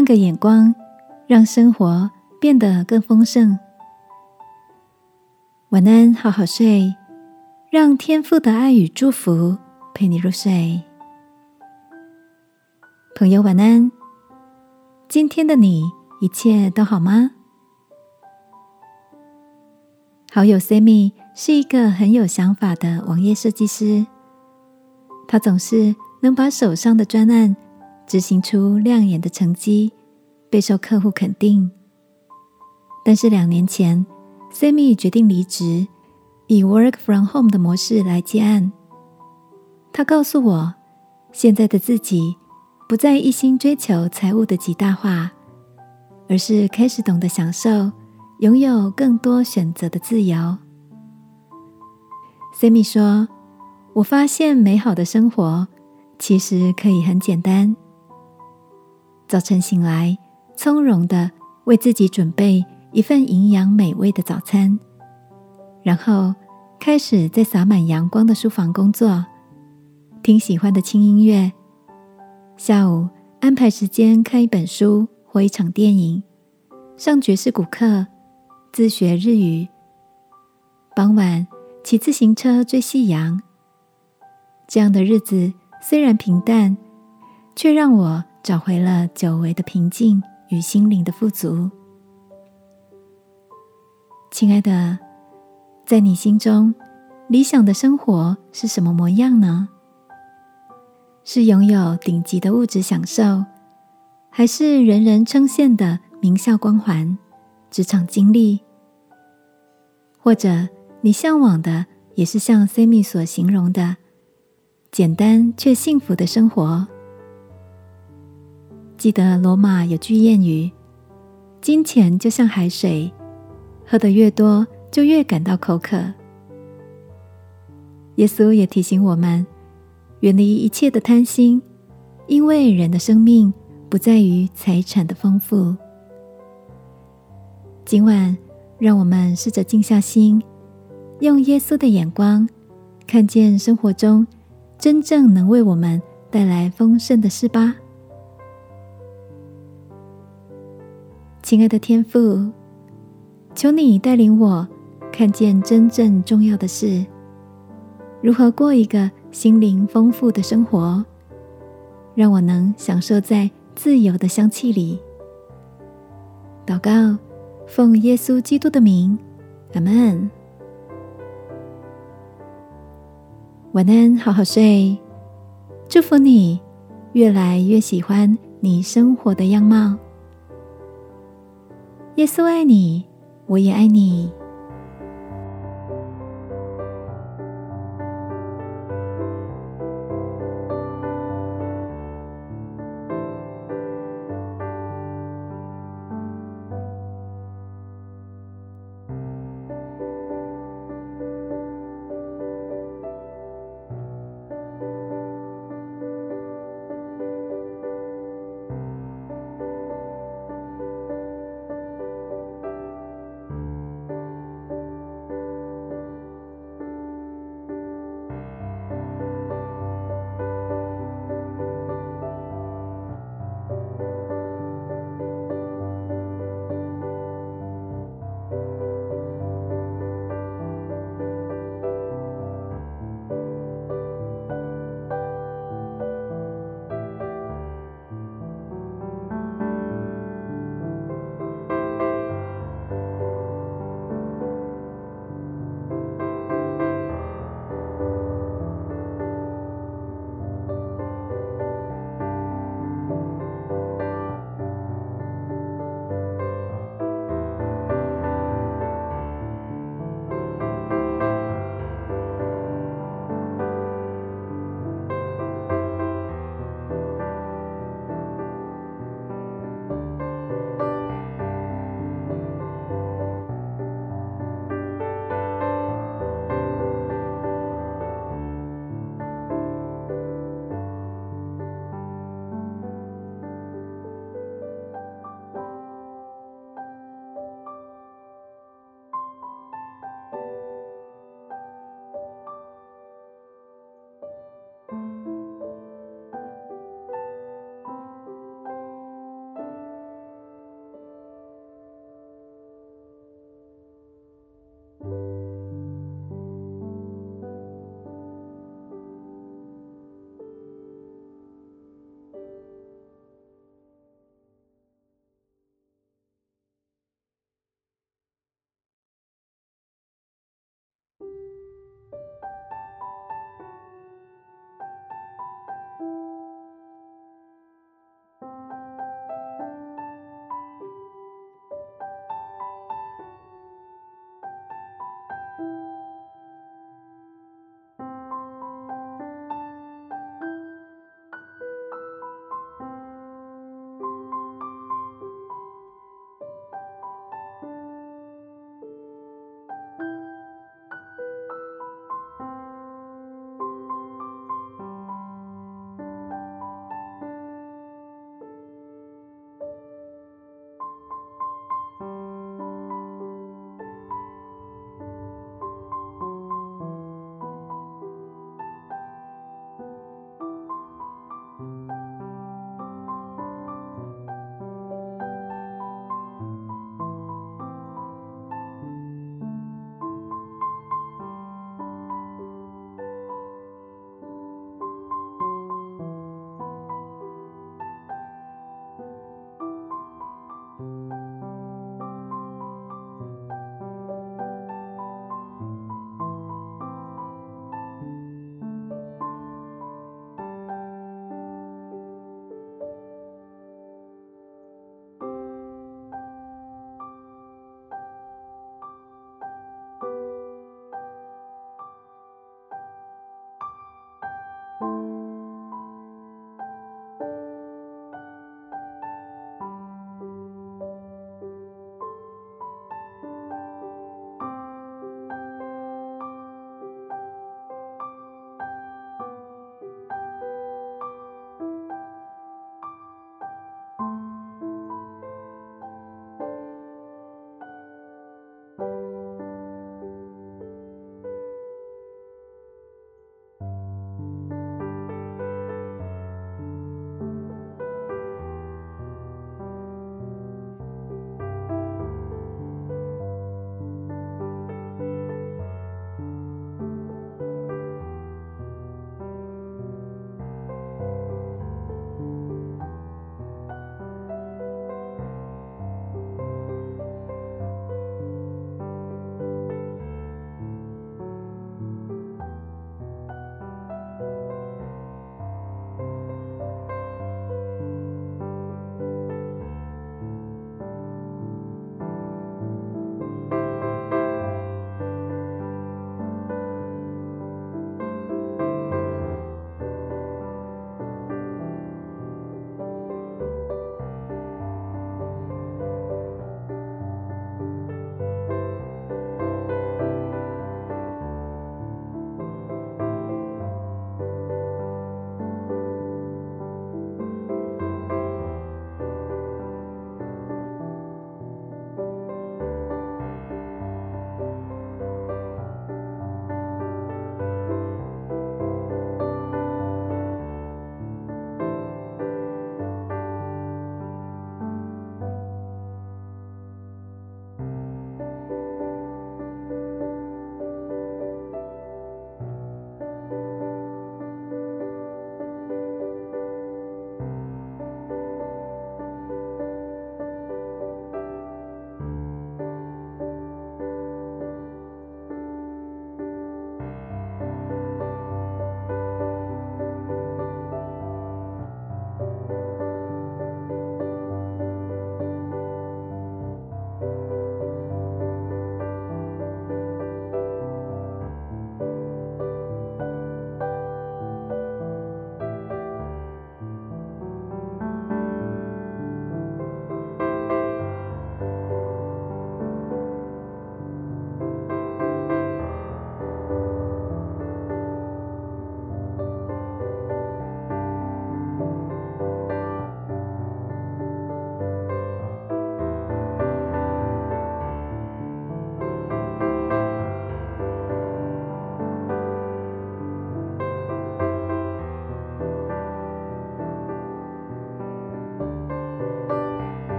换个眼光，让生活变得更丰盛。晚安，好好睡，让天父的爱与祝福陪你入睡。朋友，晚安。今天的你一切都好吗？好友 Sammy 是一个很有想法的网页设计师，他总是能把手上的专案执行出亮眼的成绩，备受客户肯定。但是两年前，Sammy 决定离职，以 Work from Home 的模式来接案。他告诉我，现在的自己不再一心追求财务的极大化，而是开始懂得享受。拥有更多选择的自由，Sammy 说：“我发现美好的生活其实可以很简单。早晨醒来，从容的为自己准备一份营养美味的早餐，然后开始在洒满阳光的书房工作，听喜欢的轻音乐。下午安排时间看一本书或一场电影，上爵士鼓课。”自学日语，傍晚骑自行车追夕阳。这样的日子虽然平淡，却让我找回了久违的平静与心灵的富足。亲爱的，在你心中，理想的生活是什么模样呢？是拥有顶级的物质享受，还是人人称羡的名校光环？职场经历，或者你向往的也是像 Sammy 所形容的简单却幸福的生活。记得罗马有句谚语：“金钱就像海水，喝得越多就越感到口渴。”耶稣也提醒我们，远离一切的贪心，因为人的生命不在于财产的丰富。今晚，让我们试着静下心，用耶稣的眼光，看见生活中真正能为我们带来丰盛的事吧。亲爱的天父，求你带领我看见真正重要的事，如何过一个心灵丰富的生活，让我能享受在自由的香气里。祷告。奉耶稣基督的名，阿门。晚安，好好睡。祝福你，越来越喜欢你生活的样貌。耶稣爱你，我也爱你。